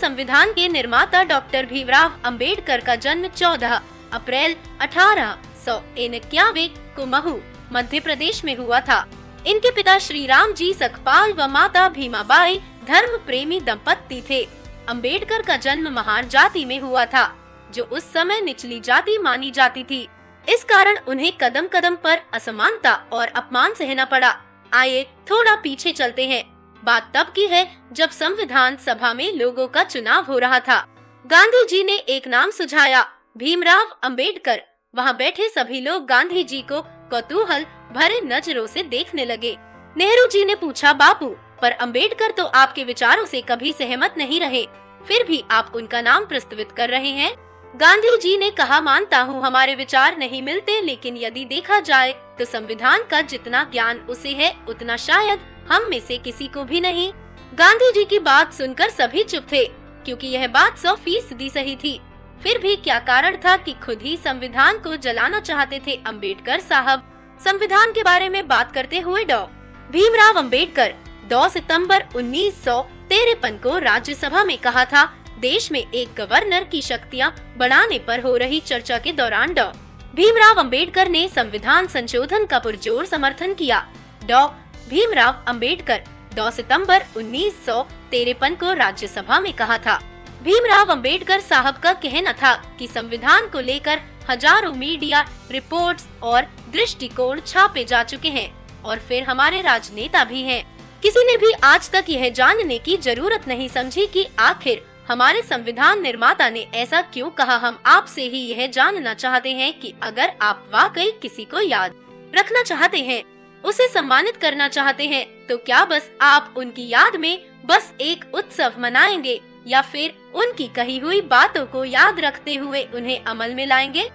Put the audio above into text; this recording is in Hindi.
संविधान के निर्माता डॉक्टर भीमराव अंबेडकर का जन्म 14 अप्रैल अठारह सौ इक्यावे को महू, मध्य प्रदेश में हुआ था। इनके पिता श्री राम जी सखपाल व माता भीमाबाई धर्म प्रेमी दंपत्ति थे। अंबेडकर का जन्म महान जाति में हुआ था, जो उस समय निचली जाति मानी जाती थी। इस कारण उन्हें कदम कदम पर असमानता और अपमान सहना पड़ा। आइए, थोड़ा पीछे चलते हैं। बात तब की है जब संविधान सभा में लोगों का चुनाव हो रहा था। गांधी जी ने एक नाम सुझाया, भीमराव अंबेडकर। वहाँ बैठे सभी लोग गांधी जी को कौतूहल भरे नज़रों से देखने लगे। नेहरू जी ने पूछा, बापू, पर अंबेडकर तो आपके विचारों से कभी सहमत नहीं रहे, फिर भी आप उनका नाम प्रस्तुत कर रहे हैं? गांधी जी ने कहा, मानता हूँ हमारे विचार नहीं मिलते, लेकिन यदि देखा जाए तो संविधान का जितना ज्ञान उसे है, उतना शायद हम में से किसी को भी नहीं। गांधी जी की बात सुनकर सभी चुप थे, क्योंकि यह बात सौ फ़ीसदी सही थी। फिर भी क्या कारण था कि खुद ही संविधान को जलाना चाहते थे अंबेडकर साहब? संविधान के बारे में बात करते हुए डॉ. भीमराव अंबेडकर 2 सितंबर उन्नीस सौ को राज्यसभा में कहा था देश में एक गवर्नर की शक्तियाँ बढ़ाने पर हो रही चर्चा के दौरान डॉ. भीमराव अंबेडकर ने संविधान संशोधन का पुरजोर समर्थन किया। डॉ. भीमराव अंबेडकर 2 सितंबर उन्नीस सौ को राज्यसभा में कहा था। भीमराव अंबेडकर साहब का कहना था कि संविधान को लेकर हज़ारों मीडिया, रिपोर्ट्स और दृष्टिकोण छापे जा चुके हैं और फिर हमारे राजनेता भी हैं। किसी ने भी आज तक यह जानने की ज़रूरत नहीं समझी कि आखिर हमारे संविधान निर्माता ने ऐसा क्यों कहा? हम आपसे ही यह जानना चाहते हैं कि अगर आप वाकई किसी को याद रखना चाहते हैं, उसे सम्मानित करना चाहते हैं तो क्या बस आप उनकी याद में बस एक उत्सव मनाएँगे या फिर उनकी कही हुई बातों को याद रखते हुए उन्हें अमल में लाएँगे?